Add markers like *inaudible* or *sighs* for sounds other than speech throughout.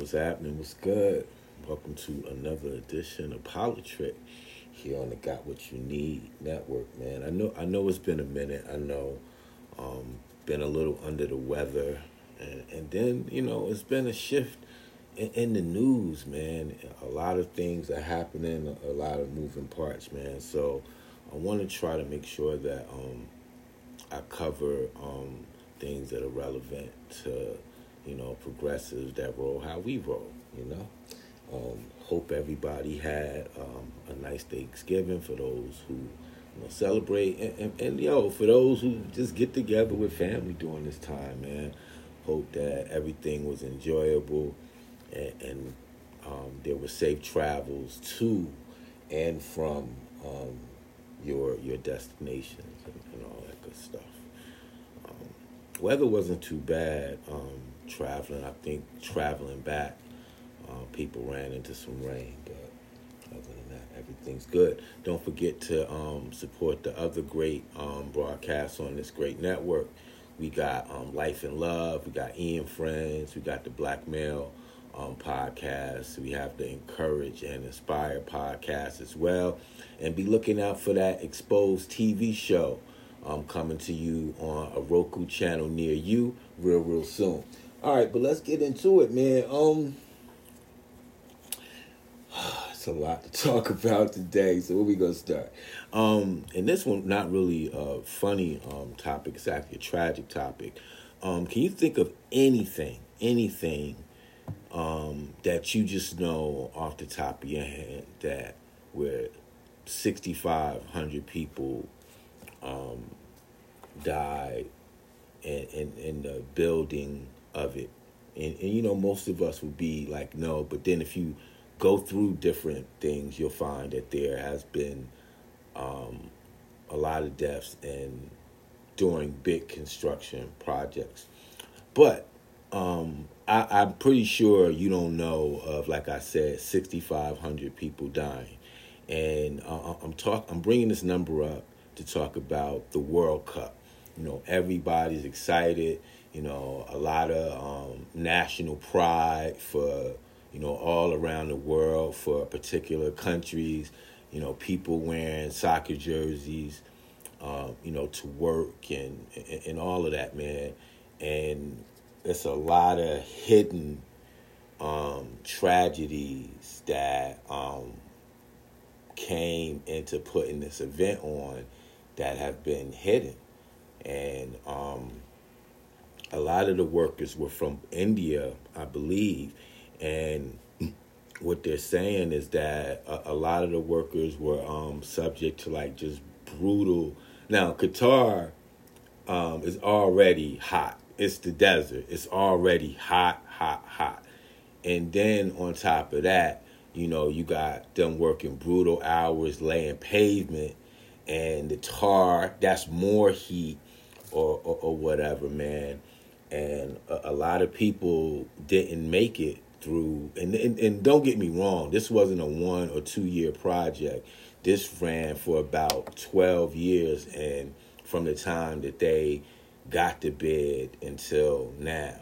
What's happening? What's good? Welcome to another edition of Politrick here on the Got What You Need Network, man. I know I know it's been a minute. I know um been a little under the weather and, and then, you know, it's been a shift in, in the news, man. A lot of things are happening, a lot of moving parts, man. So I want to try to make sure that um I cover um things that are relevant to you know, progressives that roll how we roll, you know. Um, hope everybody had um, a nice Thanksgiving for those who you know, celebrate. And, and, and, yo, for those who just get together with family during this time, man. Hope that everything was enjoyable and, and um, there were safe travels to and from um, your your destinations and, all that good stuff. Um, weather wasn't too bad. Traveling. I think traveling back, uh, people ran into some rain, but other than that, everything's good. Don't forget to um, support the other great um, broadcasts on this great network. We got um, Life and Love, we got Ian Friends, we got the Black Male um, podcast, we have the Encourage and Inspire podcast as well. And be looking out for that Exposed TV show um, coming to you on a Roku channel near you real, real soon. All right, but let's get into it, man. Um, *sighs* it's a lot to talk *laughs* about today. So where we gonna start? Um, and this one not really a funny um topic. It's actually a tragic topic. Um, can you think of anything, anything, um, that you just know off the top of your head that where sixty five hundred people um died in, in in the building of it. And, and you know, most of us would be like, no, but then if you go through different things, you'll find that there has been um, a lot of deaths and during big construction projects. But um, I, am pretty sure you don't know of, like I said, 6,500 people dying. And uh, I'm talk. I'm bringing this number up to talk about the World Cup. You know, everybody's excited you know, a lot of um, national pride for, you know, all around the world for particular countries, you know, people wearing soccer jerseys, um, you know, to work and, and, and all of that, man. And it's a lot of hidden um, tragedies that um, came into putting this event on that have been hidden. And, um, a lot of the workers were from India, I believe, and what they're saying is that a, a lot of the workers were um, subject to like just brutal. Now Qatar um, is already hot. It's the desert. It's already hot, hot, hot. And then on top of that, you know, you got them working brutal hours, laying pavement, and the tar. That's more heat, or or, or whatever, man and a, a, lot of people didn't make it through and, and, and don't get me wrong this wasn't a one or two year project. This ran for about 12 years and from the time that they got the bid until now.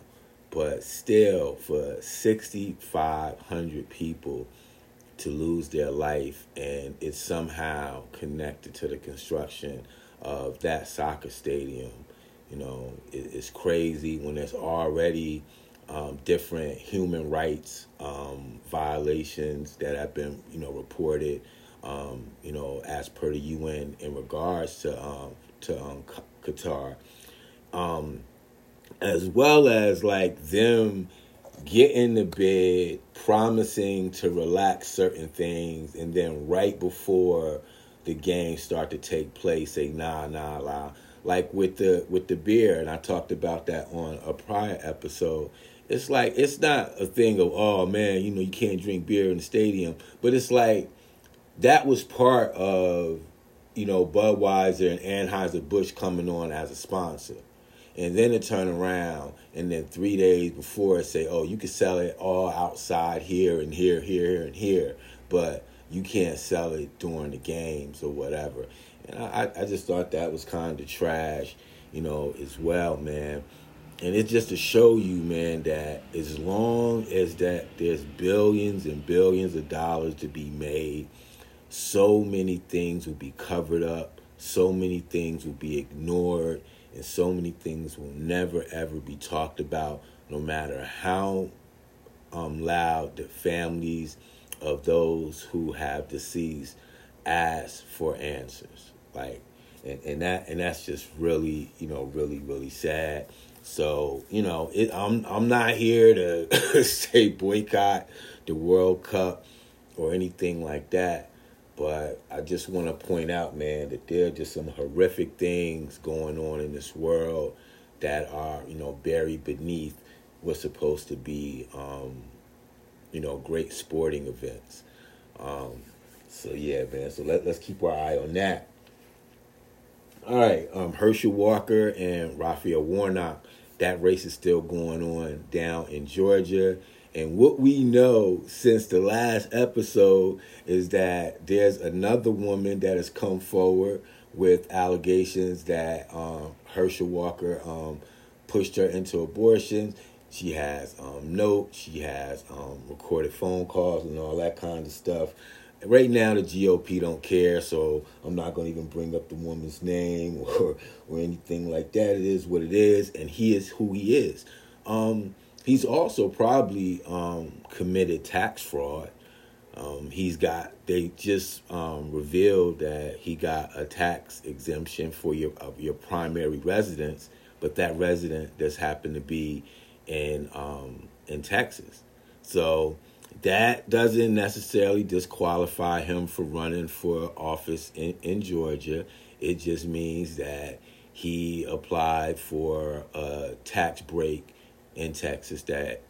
But still for 6500 people to lose their life and it's somehow connected to the construction of that soccer stadium you know, it, it's crazy when there's already um, different human rights um, violations that have been, you know, reported, um, you know, as per the UN in regards to um, to um, Qatar, um, as well as like them getting the bid, promising to relax certain things, and then right before the games start to take place, say nah, nah, nah like with the with the beer, and I talked about that on a prior episode. It's like it's not a thing of oh man, you know you can't drink beer in the stadium, but it's like that was part of you know Budweiser and Anheuser Busch coming on as a sponsor, and then to turn around and then three days before it say oh you can sell it all outside here and here, here here and here, but you can't sell it during the games or whatever. And I, I just thought that was kind of trash, you know, as well, man. and it's just to show you, man, that as long as that there's billions and billions of dollars to be made, so many things will be covered up, so many things will be ignored, and so many things will never ever be talked about, no matter how um, loud the families of those who have deceased ask for answers. Like, and, and that and that's just really, you know, really, really sad. So, you know, it, I'm I'm not here to *laughs* say boycott the World Cup or anything like that. But I just want to point out, man, that there are just some horrific things going on in this world that are, you know, buried beneath what's supposed to be, um, you know, great sporting events. Um, so yeah, man. So let, let's keep our eye on that. All right, um, Herschel Walker and Raphael Warnock. That race is still going on down in Georgia. And what we know since the last episode is that there's another woman that has come forward with allegations that um, Herschel Walker um, pushed her into abortion. She has um, notes, she has um, recorded phone calls, and all that kind of stuff. Right now, the GOP don't care, so I'm not going to even bring up the woman's name *laughs* or or anything like that. It is what it is, and he is who he is. Um, He's also probably um, committed tax fraud. Um, he's got. They just um, revealed that he got a tax exemption for your uh, your primary residence, but that resident just happened to be in um, in Texas. So that doesn't necessarily disqualify him for running for office in, in Georgia. It just means that he applied for a tax break in Texas that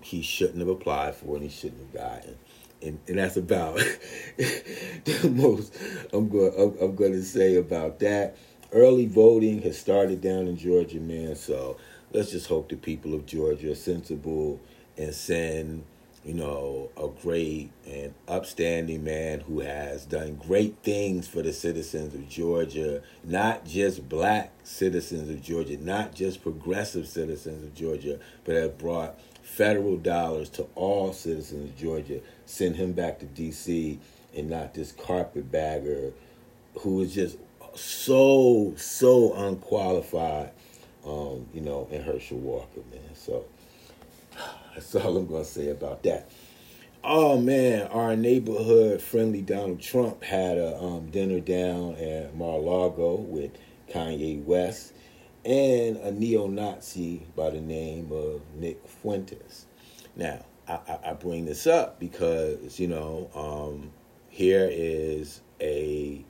he shouldn't have applied for and he shouldn't have gotten. And, and that's about *laughs* the most I'm going I'm, I'm going to say about that. Early voting has started down in Georgia, man. So let's just hope the people of Georgia are sensible and send you know, a great and upstanding man who has done great things for the citizens of Georgia, not just black citizens of Georgia, not just progressive citizens of Georgia, but have brought federal dollars to all citizens of Georgia. Send him back to D.C. and not this carpetbagger who is just so, so unqualified, um, you know, in Herschel Walker, man. So that's all I'm going to say about that. Oh man, our neighborhood friendly Donald Trump had a um, dinner down at Mar-a-Lago with Kanye West and a neo-Nazi by the name of Nick Fuentes. Now, I, I bring this up because you know um, here is a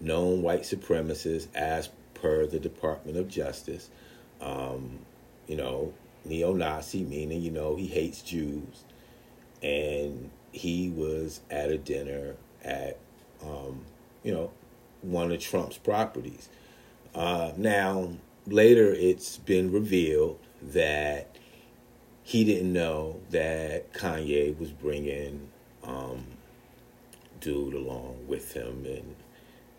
known white supremacist as per the Department of Justice. Um, you know, neo-Nazi, meaning you know he hates Jews, and he was at a dinner at um, you know one of Trump's properties. Uh, now later, it's been revealed that he didn't know that Kanye was bringing um, dude along with him and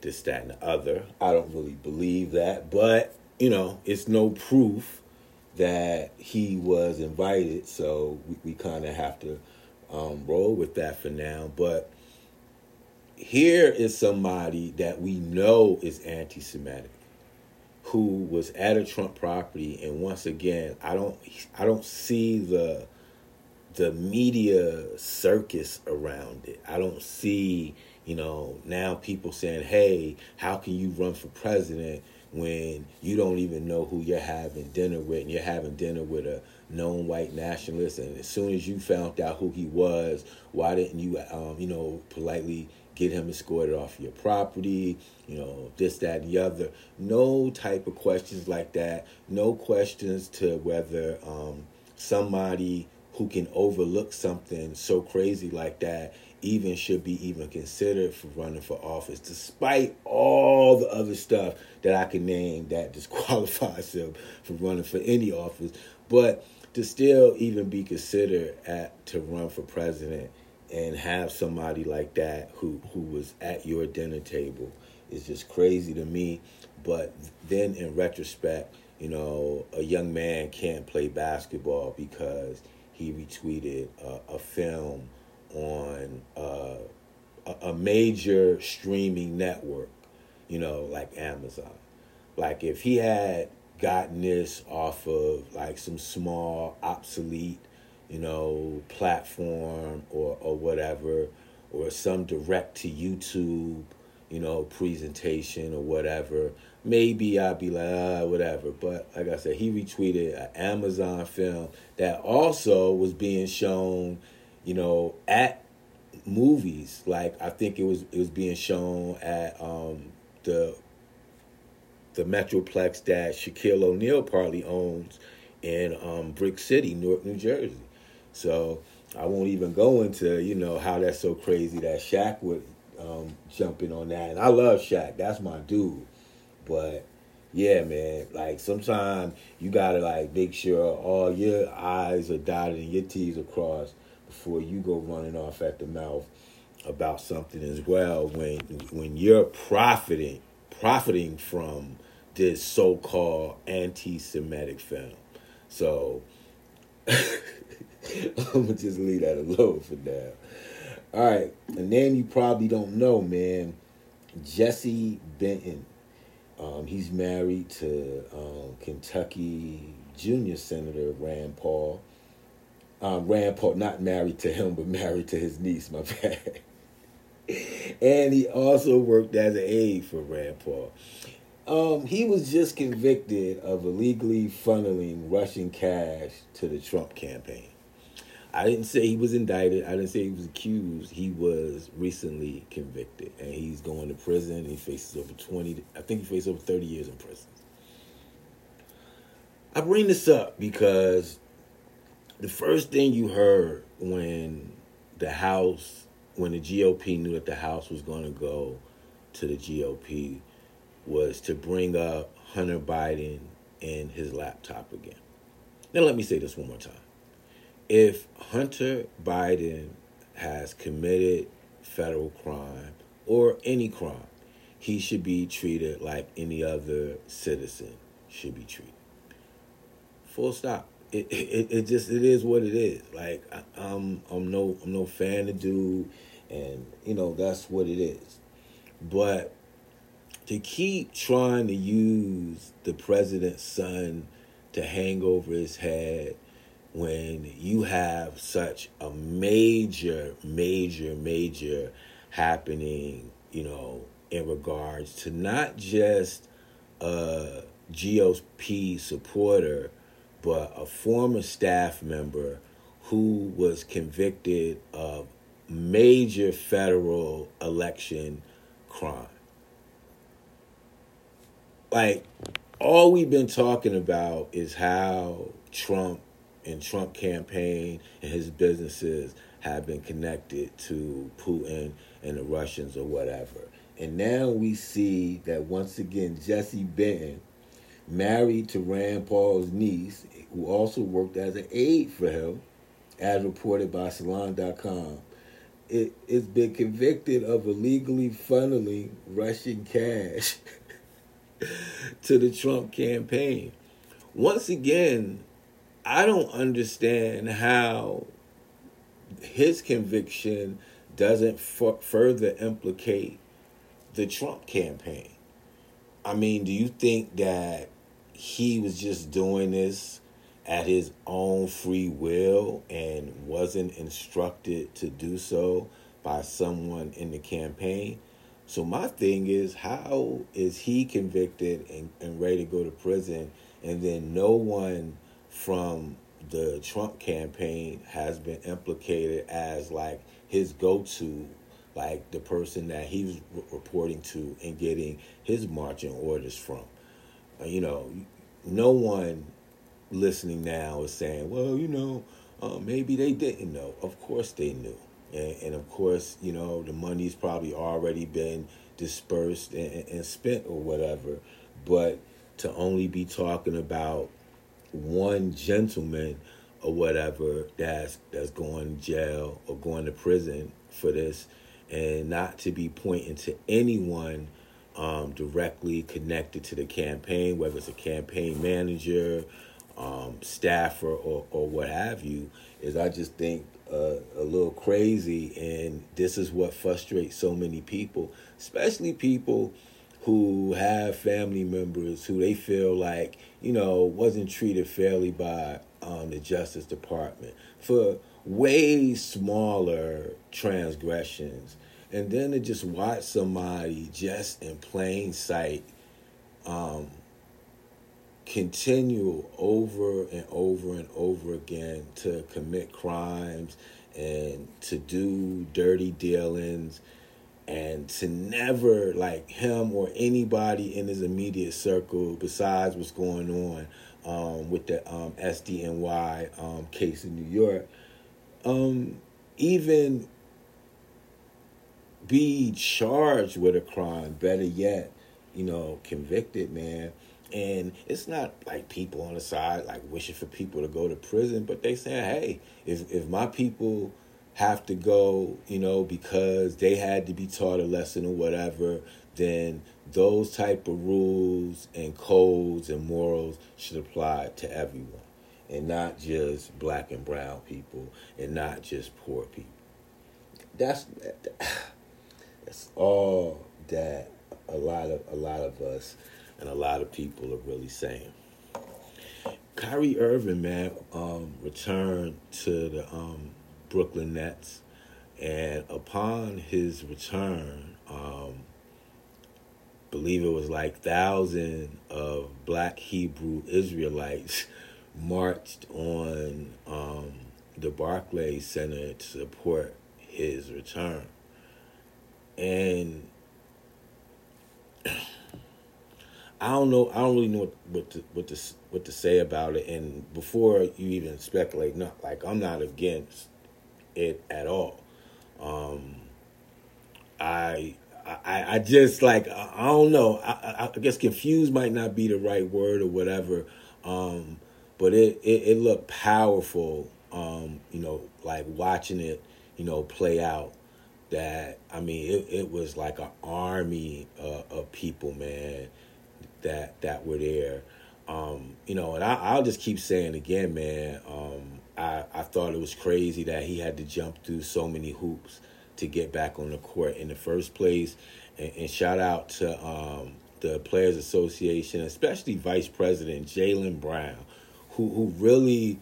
this, that, and the other. I don't really believe that, but you know, it's no proof that he was invited, so we, we kind of have to um, roll with that for now. But here is somebody that we know is anti Semitic who was at a Trump property and once again I don't I don't see the the media circus around it. I don't see, you know, now people saying, "Hey, how can you run for president when you don't even know who you're having dinner with and you're having dinner with a known white nationalist? And as soon as you found out who he was why didn't you um, you know politely get him escorted off your property you know this that and the other? No type of questions like that. No questions to whether um, somebody who can overlook something so crazy like that even should be even considered for running for office, despite all the other stuff that I can name that *laughs* disqualifies him from running for any office. But to still even be considered at to run for president and have somebody like that who who was at your dinner table is just crazy to me. But then in retrospect, you know, a young man can't play basketball because he retweeted a, a film on uh, a, a major streaming network, you know, like Amazon. Like if he had gotten this off of like some small obsolete, you know, platform or or whatever, or some direct to YouTube, you know, presentation or whatever, maybe I'd be like, ah, whatever. But like I said, he retweeted an Amazon film that also was being shown, you know, at movies. Like I think it was it was being shown at um, the the Metroplex that Shaquille O'Neal partly owns in um, Brick City, Newark, New Jersey. So I won't even go into you know how that's so crazy that Shaq would um, jump in on that. And I love Shaq. That's my dude. But yeah, man, like sometimes you gotta like make sure all your I's are dotted and your T's are crossed before you go running off at the mouth about something as well when when you're profiting profiting from this so-called anti-Semitic film. So *laughs* I'm gonna just leave that alone for now. All right, a name you probably don't know, man. Jesse Benton. Um, he's married to um, Kentucky Junior Senator Rand Paul. Um, Rand Paul, not married to him, but married to his niece, my *laughs* bad. and he also worked as an aide for Rand Paul. Um, he was just convicted of illegally funneling Russian cash to the Trump campaign. I didn't say he was indicted. I didn't say he was accused. He was recently convicted, and he's going to prison. He faces over twenty. I think he faces over thirty years in prison. I bring this up because the first thing you heard when the House, when the GOP knew that the House was going to go to the GOP, was to bring up Hunter Biden and his laptop again. Now, let me say this one more time if Hunter Biden has committed federal crime or any crime, he should be treated like any other citizen should be treated. Full stop. It, it, it just it is what it is. Like I, I'm I'm no I'm no fan of dude, and you know that's what it is. But to keep trying to use the president's son to hang over his head when you have such a major, major, major happening, you know, in regards to not just a GOP supporter, but a former staff member who was convicted of major federal election crime. Like, all we've been talking about is how Trump and Trump campaign and his businesses have been connected to Putin and the Russians or whatever. And now we see that once again Jesse Benton, married to Rand Paul's niece, who also worked as an aide for him, as reported by Salon.com, it, it's been convicted of illegally funneling Russian cash *laughs* to the Trump campaign. Once again, I don't understand how his conviction doesn't f- further implicate the Trump campaign. I mean, do you think that he was just doing this at his own free will and wasn't instructed to do so by someone in the campaign? So my thing is, how is he convicted and, and ready to go to prison, and then no one from the Trump campaign has been implicated as like his go-to like the person that he was re- reporting to and getting his marching orders from uh, you know no one listening now is saying well you know uh, maybe they didn't know. Of course they knew. And, and, of course you know the money's probably already been dispersed and, and spent or whatever. But to only be talking about one gentleman or whatever that's that's going to jail or going to prison for this and not to be pointing to anyone um, directly connected to the campaign, whether it's a campaign manager, um, staffer, or, or what have you, is I just think uh, a little crazy. And this is what frustrates so many people, especially people who have family members who they feel like, you know, wasn't treated fairly by um, the Justice Department for way smaller transgressions and then to just watch somebody just in plain sight um, continue over and over and over again to commit crimes and to do dirty dealings and to never like him or anybody in his immediate circle besides what's going on um, with the um, SDNY um, case in New York, um, even be charged with a crime. Better yet, you know, convicted, man. And it's not like people on the side like wishing for people to go to prison, but they saying, hey, if if my people have to go, you know, because they had to be taught a lesson or whatever, then those type of rules and codes and morals should apply to everyone and not just black and brown people and not just poor people. That's *sighs* that's all that a lot of a lot of us and a lot of people are really saying. Kyrie Irving, man, um, returned to the um, Brooklyn Nets, and upon his return, um, believe it was like thousand of Black Hebrew Israelites *laughs* marched on um, the Barclays Center to support his return and *clears throat* I don't know. I don't really know what what to what to what to say about it. And before you even speculate, not like I'm not against it at all. Um, I, I I just like I, don't know. I, I guess confused might not be the right word or whatever. Um, but it, it it looked powerful. Um, you know, like watching it, you know, play out that I mean it, it was like an army uh, of people, man, that that were there. Um, you know, and I, will just keep saying again, man. Um, I I thought it was crazy that he had to jump through so many hoops to get back on the court in the first place. And, and shout out to um, the Players Association, especially Vice President Jaylen Brown, who who really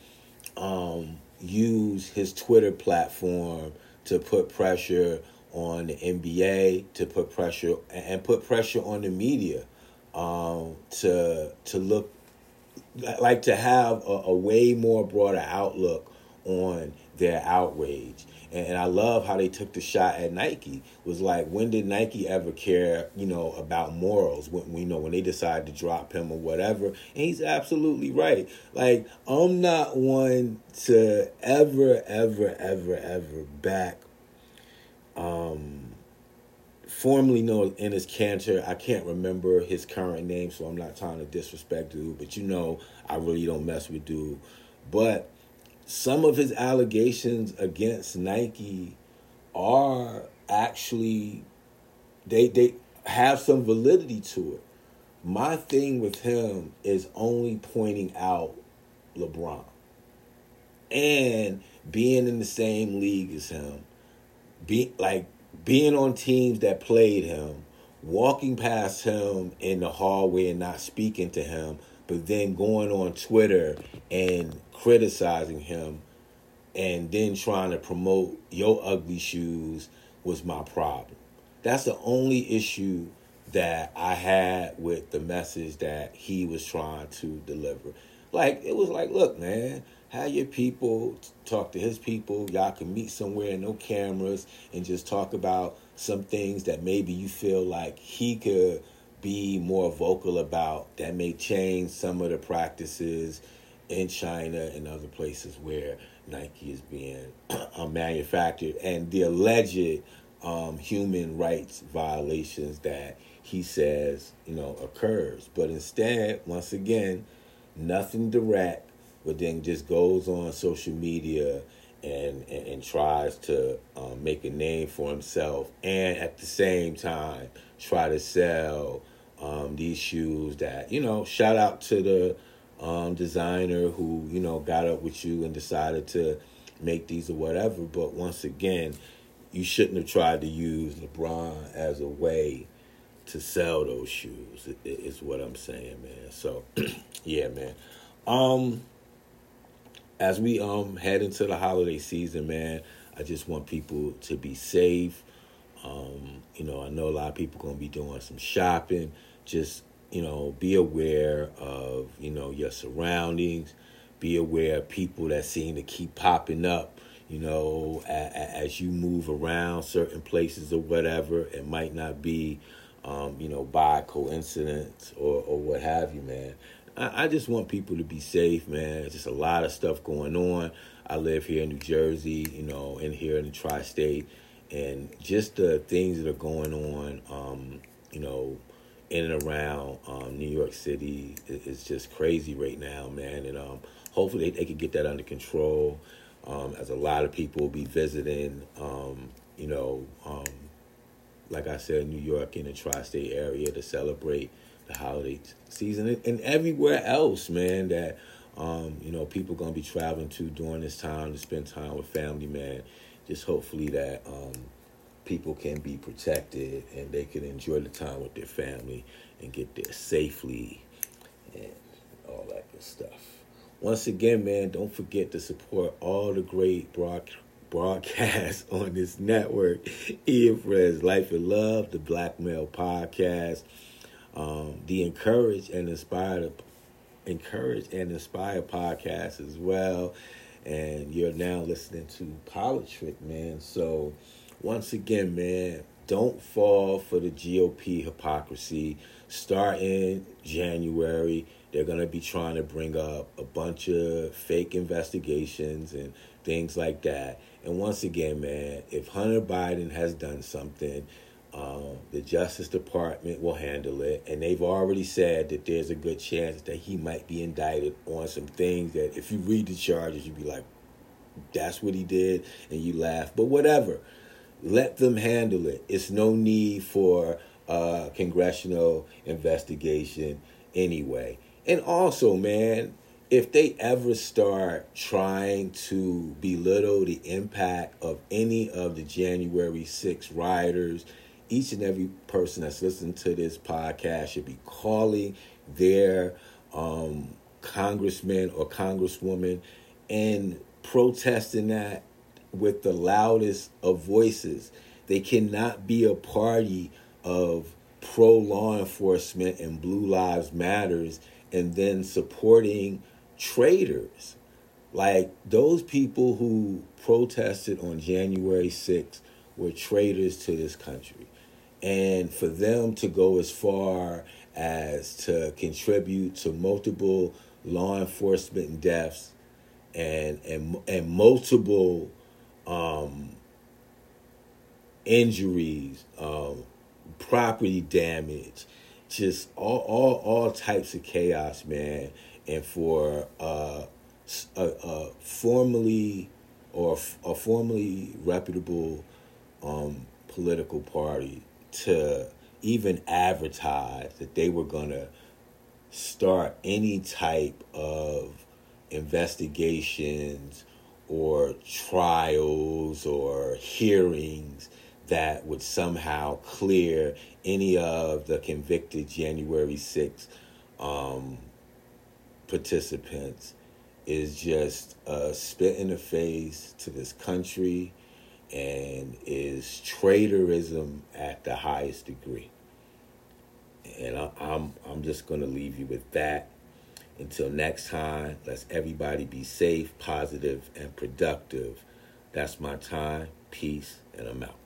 um, used his Twitter platform to put pressure on the NBA, to put pressure and put pressure on the media um, to to look like to have a, a, way more broader outlook on their outrage. And, and I love how they took the shot at Nike. It was like, when did Nike ever care, you know, about morals? When you know when they decided to drop him or whatever. And he's absolutely right. Like I'm not one to ever, ever, ever, ever back um, formerly known Enes Kanter. I can't remember his current name, so I'm not trying to disrespect dude, but you know I really don't mess with dude. But some of his allegations against Nike are actually they they have some validity to it. My thing with him is only pointing out LeBron and being in the same league as him be like being on teams that played him, walking past him in the hallway and not speaking to him, but then going on Twitter and criticizing him and then trying to promote your ugly shoes was my problem. That's the only issue that I had with the message that he was trying to deliver. Like it was like, look, man, have your people talk to his people. Y'all can meet somewhere, no cameras, and just talk about some things that maybe you feel like he could be more vocal about that may change some of the practices in China and other places where Nike is being *clears throat* uh, manufactured and the alleged um, human rights violations that he says you know occurs. But instead, once again, nothing direct but then just goes on social media and, and, and tries to um, make a name for himself and at the same time try to sell um, these shoes that you know shout out to the um, designer who you know got up with you and decided to make these or whatever. But once again you shouldn't have tried to use lebron as a way to sell those shoes is what i'm saying man. So *clears throat* yeah man. Um as we um head into the holiday season, man, I just want people to be safe. Um, you know, I know a lot of people gonna be doing some shopping. Just you know, be aware of you know your surroundings. Be aware of people that seem to keep popping up. You know, as you move around certain places or whatever, it might not be, um, you know, by coincidence or or what have you, man. I, I just want people to be safe, man. There's just a lot of stuff going on. I live here in New Jersey, you know, and here in the tri-state, and just the things that are going on, um, you know, in and around um, New York City is just crazy right now, man. And um, hopefully they, they can get that under control. Um, as a lot of people will be visiting, um, you know, um, like I said, New York in the tri-state area to celebrate the holiday season and everywhere else, man, that um, you know, people gonna be traveling to during this time to spend time with family, man. Just hopefully that um, people can be protected and they can enjoy the time with their family and get there safely and all that good stuff. Once again, man, don't forget to support all the great broad- broadcasts *laughs* on this network. Ian Fred's Life and Love, the Black Male Podcast um, the encourage and inspire encourage and inspire podcast as well. And you're now listening to politrick man. So once again man don't fall for the gop hypocrisy. Starting january. They're going to be trying to bring up a bunch of fake investigations and things like that. And once again man if hunter biden has done something um, the Justice Department will handle it, and they've already said that there's a good chance that he might be indicted on some things that, if you read the charges, you'd be like, "That's what he did," and you laugh. But whatever, let them handle it. It's no need for congressional investigation anyway. And also, man, if they ever start trying to belittle the impact of any of the January 6 rioters each and every person that's listening to this podcast should be calling their um, congressman or congresswoman and protesting that with the loudest of voices. They cannot be a party of pro law enforcement and Blue Lives Matters and then supporting traitors. Like those people who protested on January 6th were traitors to this country and for them to go as far as to contribute to multiple law enforcement deaths and and and multiple um, injuries, um, property damage, just all all all types of chaos, man. And for uh, a, a formerly or a formerly reputable um, political party to even advertise that they were going to start any type of investigations or trials or hearings that would somehow clear any of the convicted January 6th um, participants is just a spit in the face to this country and is traitorism at the highest degree. And I, I'm I'm just gonna leave you with that. Until next time, let's everybody be safe, positive, and productive. That's my time. Peace, and I'm out.